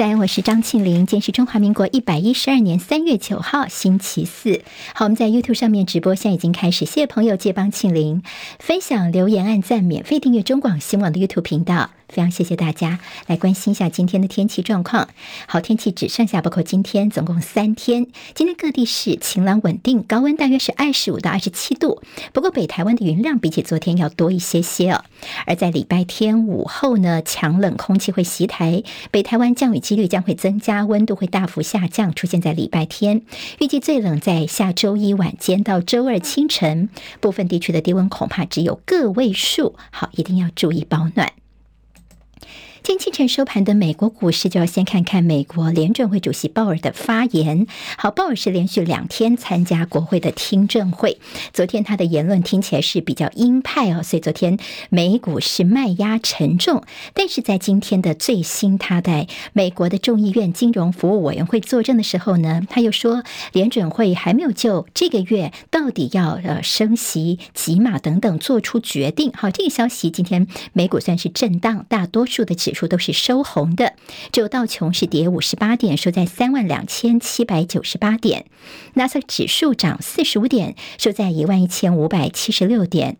在，我是张庆玲。今天是中华民国一百一十二年三月九号，星期四。好，我们在 YouTube 上面直播，现在已经开始。谢谢朋友借帮庆玲分享、留言、按赞、免费订阅中广新闻网的 YouTube 频道。非常谢谢大家来关心一下今天的天气状况。好，天气只剩下包括今天总共三天。今天各地是晴朗稳定，高温大约是二十五到二十七度。不过北台湾的云量比起昨天要多一些些哦。而在礼拜天午后呢，强冷空气会袭台，北台湾降雨几率将会增加，温度会大幅下降，出现在礼拜天。预计最冷在下周一晚间到周二清晨，部分地区的低温恐怕只有个位数。好，一定要注意保暖。今天清晨收盘的美国股市，就要先看看美国联准会主席鲍尔的发言。好，鲍尔是连续两天参加国会的听证会，昨天他的言论听起来是比较鹰派哦，所以昨天美股是卖压沉重。但是在今天的最新，他在美国的众议院金融服务委员会作证的时候呢，他又说联准会还没有就这个月到底要呃升息几码等等做出决定。好，这个消息今天美股算是震荡，大多数的指指数都是收红的，只有道琼是跌五十八点，收在三万两千七百九十八点；纳斯达克指数涨四十五点，收在一万一千五百七十六点；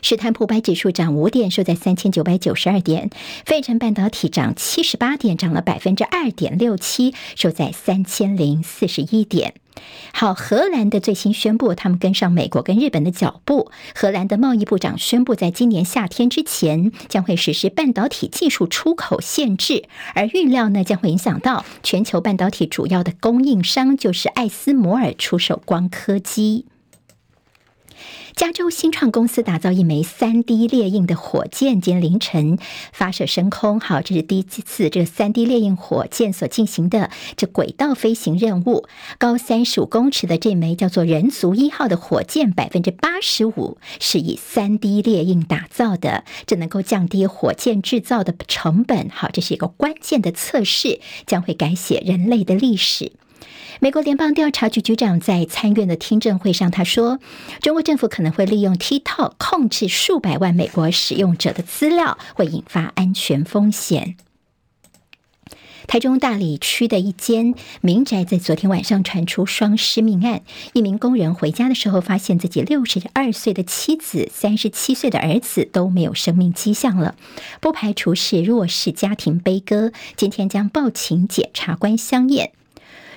史坦普白指数涨五点，收在三千九百九十二点；费城半导体涨七十八点，涨了百分之二点六七，收在三千零四十一点。好，荷兰的最新宣布，他们跟上美国跟日本的脚步。荷兰的贸易部长宣布，在今年夏天之前将会实施半导体技术出口限制，而预料呢将会影响到全球半导体主要的供应商，就是艾斯摩尔出售光刻机。加州新创公司打造一枚三 D 列印的火箭，今天凌晨发射升空。好，这是第一次这三 D 列印火箭所进行的这轨道飞行任务。高三十五公尺的这枚叫做人族一号的火箭，百分之八十五是以三 D 列印打造的，这能够降低火箭制造的成本。好，这是一个关键的测试，将会改写人类的历史。美国联邦调查局局长在参院的听证会上，他说，中国政府可能会利用 TikTok 控制数百万美国使用者的资料，会引发安全风险。台中大里区的一间民宅在昨天晚上传出双尸命案，一名工人回家的时候，发现自己六十二岁的妻子、三十七岁的儿子都没有生命迹象了，不排除是弱势家庭悲歌，今天将报请检察官相验。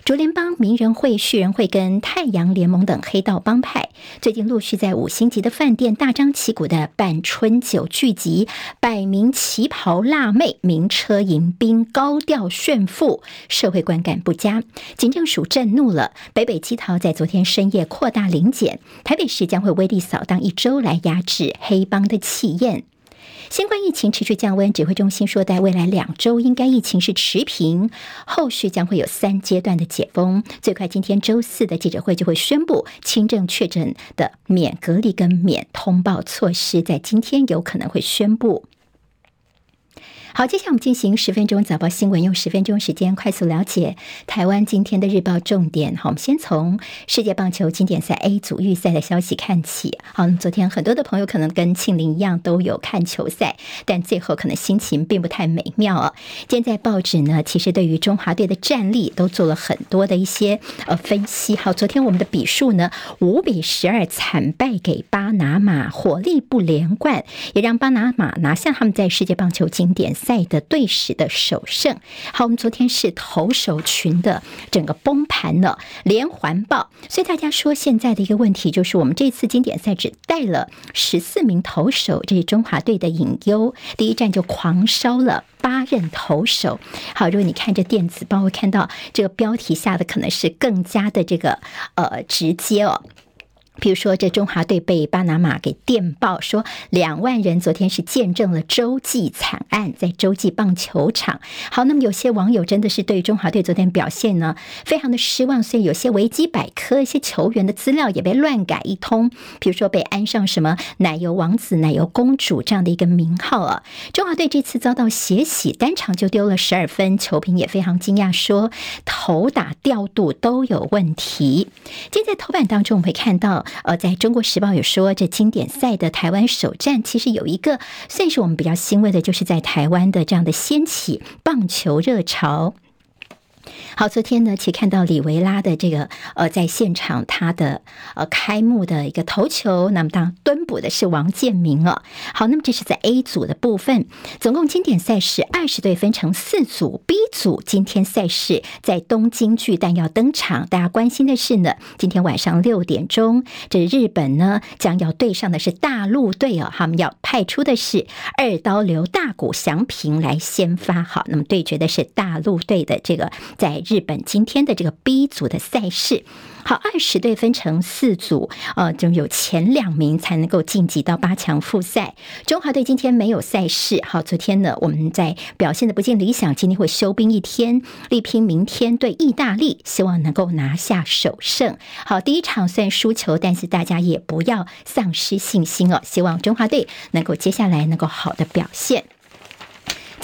竹联帮、名人会、旭人会跟太阳联盟等黑道帮派，最近陆续在五星级的饭店大张旗鼓的办春酒聚集，百名旗袍辣妹、名车迎宾，高调炫富，社会观感不佳。警政署震怒了，北北基桃在昨天深夜扩大临检，台北市将会威力扫荡一周来压制黑帮的气焰。新冠疫情持续降温，指挥中心说，在未来两周应该疫情是持平，后续将会有三阶段的解封，最快今天周四的记者会就会宣布轻症确诊的免隔离跟免通报措施，在今天有可能会宣布。好，接下来我们进行十分钟早报新闻，用十分钟时间快速了解台湾今天的日报重点。好，我们先从世界棒球经典赛 A 组预赛的消息看起。好，昨天很多的朋友可能跟庆玲一样都有看球赛，但最后可能心情并不太美妙啊。今天在报纸呢，其实对于中华队的战力都做了很多的一些呃分析。好，昨天我们的比数呢，五比十二惨败给巴拿马，火力不连贯，也让巴拿马拿下他们在世界棒球经典赛。赛的队史的首胜。好，我们昨天是投手群的整个崩盘了，连环爆。所以大家说，现在的一个问题就是，我们这次经典赛只带了十四名投手，这是中华队的隐忧。第一站就狂烧了八任投手。好，如果你看这电子报，会看到这个标题下的可能是更加的这个呃直接哦。比如说，这中华队被巴拿马给电报说，两万人昨天是见证了洲际惨案，在洲际棒球场。好，那么有些网友真的是对中华队昨天表现呢，非常的失望，所以有些维基百科一些球员的资料也被乱改一通。比如说被安上什么“奶油王子”“奶油公主”这样的一个名号啊。中华队这次遭到血洗，单场就丢了十二分，球评也非常惊讶，说投打调度都有问题。今天在头版当中，我们会看到。呃，在中国时报有说，这经典赛的台湾首战，其实有一个算是我们比较欣慰的，就是在台湾的这样的掀起棒球热潮。好，昨天呢，其看到里维拉的这个呃，在现场他的呃开幕的一个投球，那么当蹲捕的是王建民哦。好，那么这是在 A 组的部分，总共经典赛事二十队分成四组，B 组今天赛事在东京巨蛋要登场，大家关心的是呢，今天晚上六点钟，这日本呢将要对上的是大陆队哦，他们要派出的是二刀流大谷翔平来先发，好，那么对决的是大陆队的这个。在日本今天的这个 B 组的赛事，好，二十队分成四组，呃，就有前两名才能够晋级到八强复赛。中华队今天没有赛事，好，昨天呢我们在表现的不尽理想，今天会休兵一天，力拼明天对意大利，希望能够拿下首胜。好，第一场虽然输球，但是大家也不要丧失信心哦，希望中华队能够接下来能够好的表现。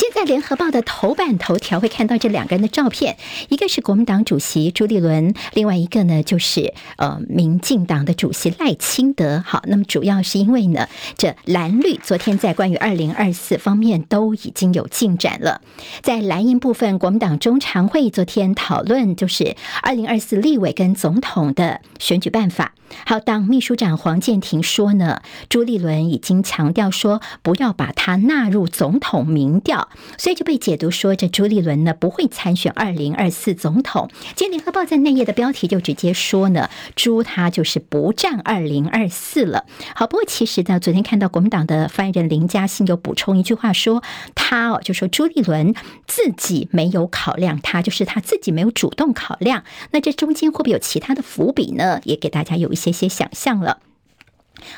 现在联合报的头版头条会看到这两个人的照片，一个是国民党主席朱立伦，另外一个呢就是呃民进党的主席赖清德。好，那么主要是因为呢，这蓝绿昨天在关于二零二四方面都已经有进展了。在蓝营部分，国民党中常会昨天讨论就是二零二四立委跟总统的选举办法。好，党秘书长黄健庭说呢，朱立伦已经强调说不要把他纳入总统民调。所以就被解读说，这朱立伦呢不会参选二零二四总统。今天联合报在内页的标题就直接说呢，朱他就是不战二零二四了。好，不过其实呢，昨天看到国民党的发言人林嘉欣有补充一句话说，他哦就说朱立伦自己没有考量，他就是他自己没有主动考量。那这中间会不会有其他的伏笔呢？也给大家有一些些想象了。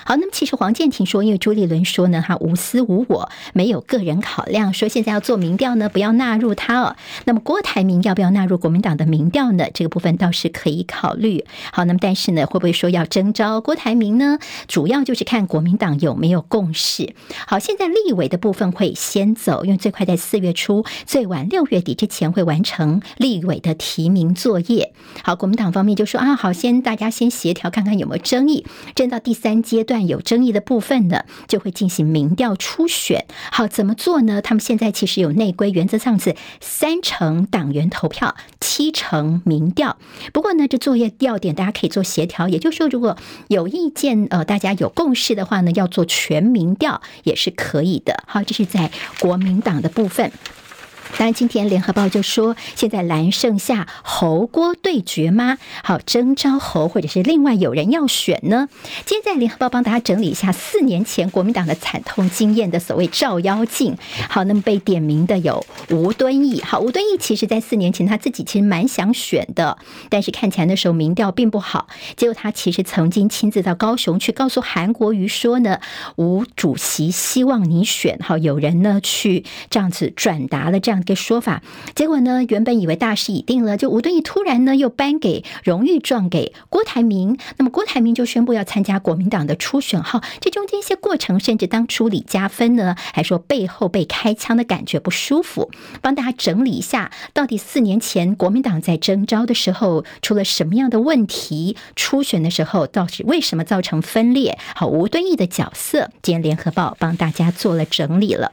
好，那么其实黄健庭说，因为朱立伦说呢，他无私无我，没有个人考量，说现在要做民调呢，不要纳入他哦。那么郭台铭要不要纳入国民党的民调呢？这个部分倒是可以考虑。好，那么但是呢，会不会说要征召郭台铭呢？主要就是看国民党有没有共识。好，现在立委的部分会先走，因为最快在四月初，最晚六月底之前会完成立委的提名作业。好，国民党方面就说啊，好，先大家先协调看看有没有争议，争到第三季阶段有争议的部分呢，就会进行民调初选。好，怎么做呢？他们现在其实有内规，原则上是三成党员投票，七成民调。不过呢，这作业要点大家可以做协调。也就是说，如果有意见，呃，大家有共识的话呢，要做全民调也是可以的。好，这是在国民党的部分。当然，今天联合报就说，现在蓝剩下侯郭对决吗？好，征召侯，或者是另外有人要选呢？今天在联合报帮大家整理一下四年前国民党的惨痛经验的所谓照妖镜。好，那么被点名的有吴敦义。好，吴敦义其实在四年前他自己其实蛮想选的，但是看起来那时候民调并不好。结果他其实曾经亲自到高雄去告诉韩国瑜说呢，吴主席希望你选。好，有人呢去这样子转达了这样。这样一个说法，结果呢，原本以为大势已定了，就吴敦义突然呢又颁给荣誉状给郭台铭，那么郭台铭就宣布要参加国民党的初选号。这中间一些过程，甚至当初李嘉芬呢还说背后被开枪的感觉不舒服。帮大家整理一下，到底四年前国民党在征召的时候出了什么样的问题？初选的时候到底为什么造成分裂？好，吴敦义的角色，今天联合报帮大家做了整理了。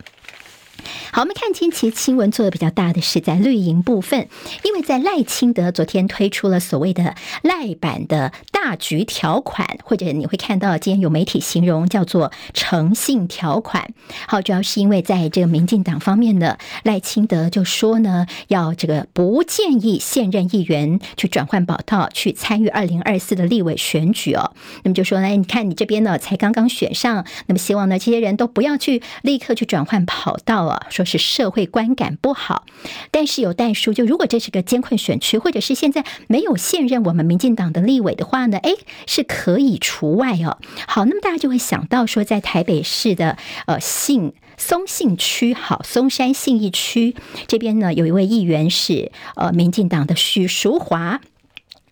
好，我们看清其实新闻做的比较大的是在绿营部分，因为在赖清德昨天推出了所谓的赖版的大局条款，或者你会看到今天有媒体形容叫做诚信条款。好，主要是因为在这个民进党方面呢，赖清德就说呢，要这个不建议现任议员去转换跑道去参与二零二四的立委选举哦。那么就说呢，你看你这边呢才刚刚选上，那么希望呢这些人都不要去立刻去转换跑道啊。说是社会观感不好，但是有代书，就如果这是个艰困选区，或者是现在没有现任我们民进党的立委的话，哎，是可以除外哦。好，那么大家就会想到说，在台北市的呃信松信区，好，松山信义区这边呢，有一位议员是呃民进党的许淑华。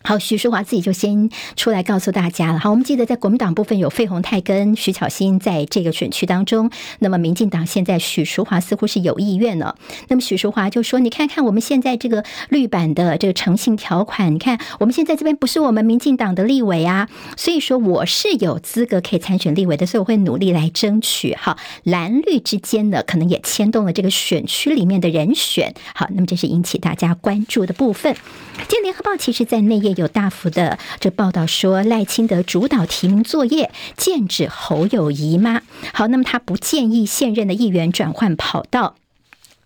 好，许淑华自己就先出来告诉大家了。好，我们记得在国民党部分有费鸿泰跟徐巧芯在这个选区当中，那么民进党现在许淑华似乎是有意愿了。那么许淑华就说：“你看看我们现在这个绿版的这个诚信条款，你看我们现在这边不是我们民进党的立委啊，所以说我是有资格可以参选立委的，所以我会努力来争取。好，蓝绿之间呢，可能也牵动了这个选区里面的人选。好，那么这是引起大家关注的部分。今天联合报其实在内页。有大幅的这报道说，赖清德主导提名作业，剑指侯友宜吗？好，那么他不建议现任的议员转换跑道。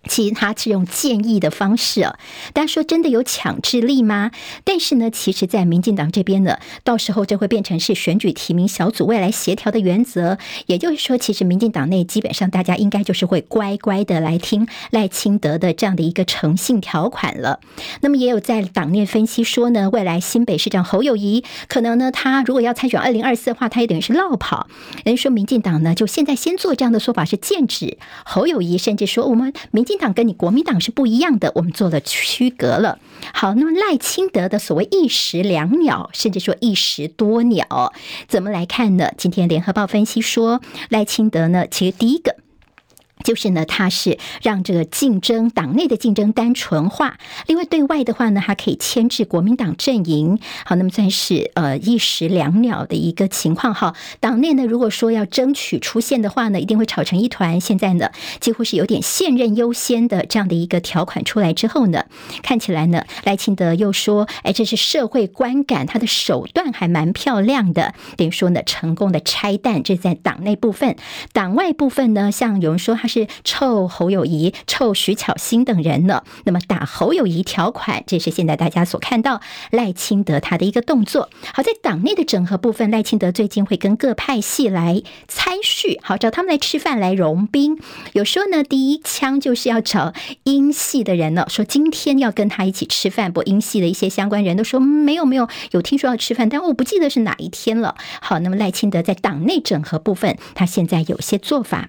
其实他是用建议的方式啊，大家说真的有强制力吗？但是呢，其实，在民进党这边呢，到时候就会变成是选举提名小组未来协调的原则。也就是说，其实民进党内基本上大家应该就是会乖乖的来听赖清德的这样的一个诚信条款了。那么也有在党内分析说呢，未来新北市长侯友谊可能呢，他如果要参选二零二四的话，他也等于是落跑。人说民进党呢，就现在先做这样的说法是剑指侯友谊，甚至说我们民进。党跟你国民党是不一样的，我们做了区隔了。好，那么赖清德的所谓一石两鸟，甚至说一石多鸟，怎么来看呢？今天联合报分析说，赖清德呢，其实第一个。就是呢，他是让这个竞争党内的竞争单纯化，另外对外的话呢，还可以牵制国民党阵营。好，那么算是呃一石两鸟的一个情况。哈，党内呢，如果说要争取出现的话呢，一定会吵成一团。现在呢，几乎是有点现任优先的这样的一个条款出来之后呢，看起来呢，赖清德又说，哎，这是社会观感，他的手段还蛮漂亮的，等于说呢，成功的拆弹。这在党内部分，党外部分呢，像有人说他是。是臭侯友谊、臭徐巧芯等人呢？那么打侯友谊条款，这是现在大家所看到赖清德他的一个动作。好，在党内的整合部分，赖清德最近会跟各派系来猜序，好，找他们来吃饭来融冰。有时候呢，第一枪就是要找英系的人呢，说今天要跟他一起吃饭。不，英系的一些相关人都说没有没有有听说要吃饭，但我不记得是哪一天了。好，那么赖清德在党内整合部分，他现在有些做法。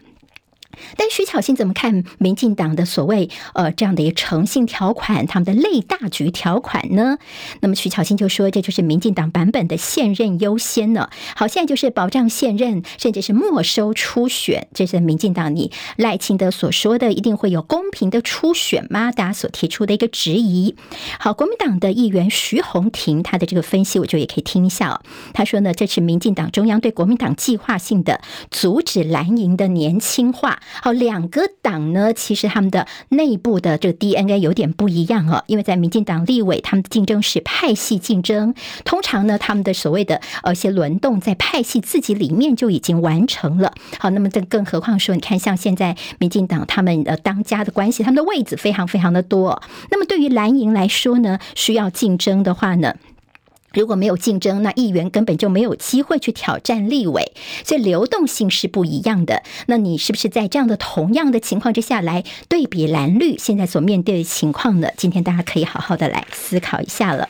但徐巧芯怎么看民进党的所谓呃这样的一个诚信条款，他们的类大局条款呢？那么徐巧芯就说，这就是民进党版本的现任优先呢。好，现在就是保障现任，甚至是没收初选，这是民进党你赖清德所说的一定会有公平的初选吗？大家所提出的一个质疑。好，国民党的议员徐宏庭他的这个分析，我觉得也可以听一下哦。他说呢，这是民进党中央对国民党计划性的阻止蓝营的年轻化。好，两个党呢，其实他们的内部的这个 DNA 有点不一样哦，因为在民进党立委，他们的竞争是派系竞争，通常呢，他们的所谓的呃一些轮动在派系自己里面就已经完成了。好，那么更更何况说，你看像现在民进党他们呃当家的关系，他们的位置非常非常的多。那么对于蓝营来说呢，需要竞争的话呢，如果没有竞争，那议员根本就没有机会去挑战立委，所以流动性是不一样的。那你是不是在这样的同样的情况之下来对比蓝绿现在所面对的情况呢？今天大家可以好好的来思考一下了。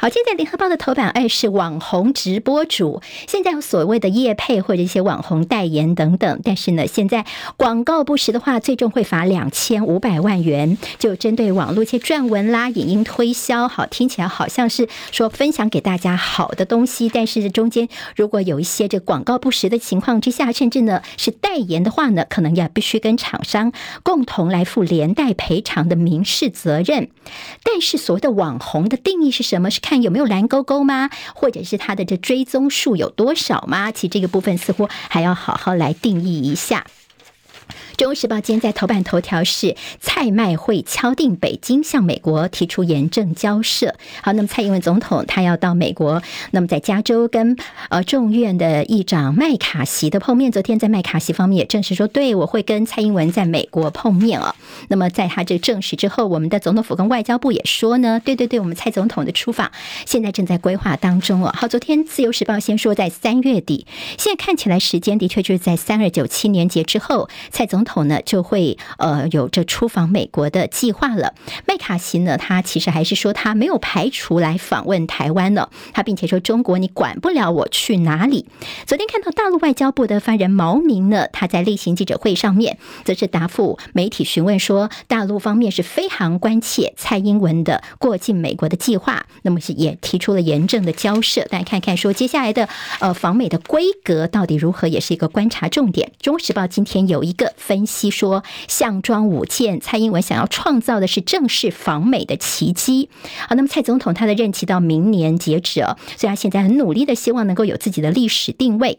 好，现在联合报的头版二是网红直播主，现在有所谓的业配或者一些网红代言等等，但是呢，现在广告不实的话，最终会罚两千五百万元。就针对网络一些撰文啦、影音推销，好，听起来好像是说分享给大家好的东西，但是中间如果有一些这广告不实的情况之下，甚至呢是代言的话呢，可能要必须跟厂商共同来负连带赔偿的民事责任。但是所谓的网红的定义是什么？是看看有没有蓝勾勾吗？或者是它的这追踪数有多少吗？其实这个部分似乎还要好好来定义一下。《中时报》今天在头版头条是蔡麦会敲定北京向美国提出严正交涉。好，那么蔡英文总统他要到美国，那么在加州跟呃众院的议长麦卡锡的碰面。昨天在麦卡锡方面也证实说，对，我会跟蔡英文在美国碰面哦。那么在他这证实之后，我们的总统府跟外交部也说呢，对对对，我们蔡总统的出访现在正在规划当中哦。好，昨天《自由时报》先说在三月底，现在看起来时间的确就是在三二九七年节之后，蔡总统。统呢就会呃有着出访美国的计划了。麦卡锡呢，他其实还是说他没有排除来访问台湾呢，他并且说中国你管不了我去哪里。昨天看到大陆外交部的发言人毛宁呢，他在例行记者会上面则是答复媒体询问说，大陆方面是非常关切蔡英文的过境美国的计划，那么是也提出了严正的交涉。大家看看说接下来的呃访美的规格到底如何，也是一个观察重点。中时报今天有一个分分析说，项庄舞剑，蔡英文想要创造的是正式访美的奇迹。好，那么蔡总统他的任期到明年截止哦，所以他现在很努力的希望能够有自己的历史定位。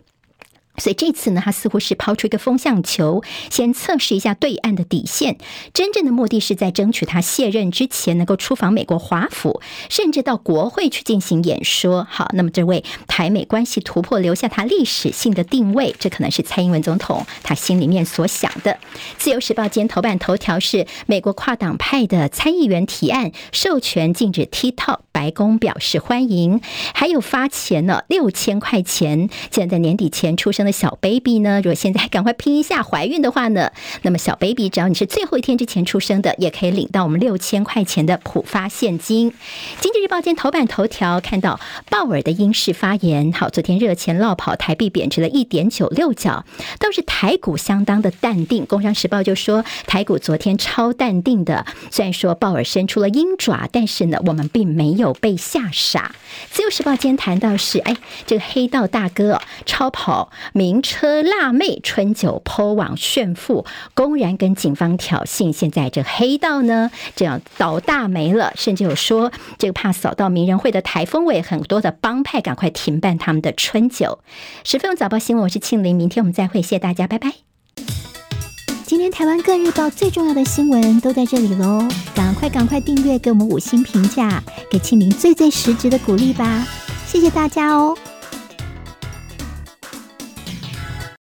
所以这次呢，他似乎是抛出一个风向球，先测试一下对岸的底线。真正的目的是在争取他卸任之前能够出访美国华府，甚至到国会去进行演说。好，那么这位台美关系突破，留下他历史性的定位，这可能是蔡英文总统他心里面所想的。自由时报今天头版头条是美国跨党派的参议员提案，授权禁止 TikTok，白宫表示欢迎，还有发钱呢六千块钱，现在在年底前出生。的小 baby 呢？如果现在赶快拼一下怀孕的话呢，那么小 baby 只要你是最后一天之前出生的，也可以领到我们六千块钱的普发现金。经济日报今天头版头条看到鲍尔的英式发言，好，昨天热钱落跑，台币贬值了一点九六角，倒是台股相当的淡定。工商时报就说台股昨天超淡定的，虽然说鲍尔伸出了鹰爪，但是呢，我们并没有被吓傻。自由时报今天谈到是，哎，这个黑道大哥，超跑。名车辣妹春酒 PO 网炫富，公然跟警方挑衅。现在这黑道呢，这样倒大霉了，甚至有说这个怕扫到名人会的台风尾，很多的帮派赶快停办他们的春酒。十分钟早报新闻，我是庆玲，明天我们再会，谢谢大家，拜拜。今天台湾各日报最重要的新闻都在这里喽，赶快赶快订阅，给我们五星评价，给庆玲最最实质的鼓励吧，谢谢大家哦。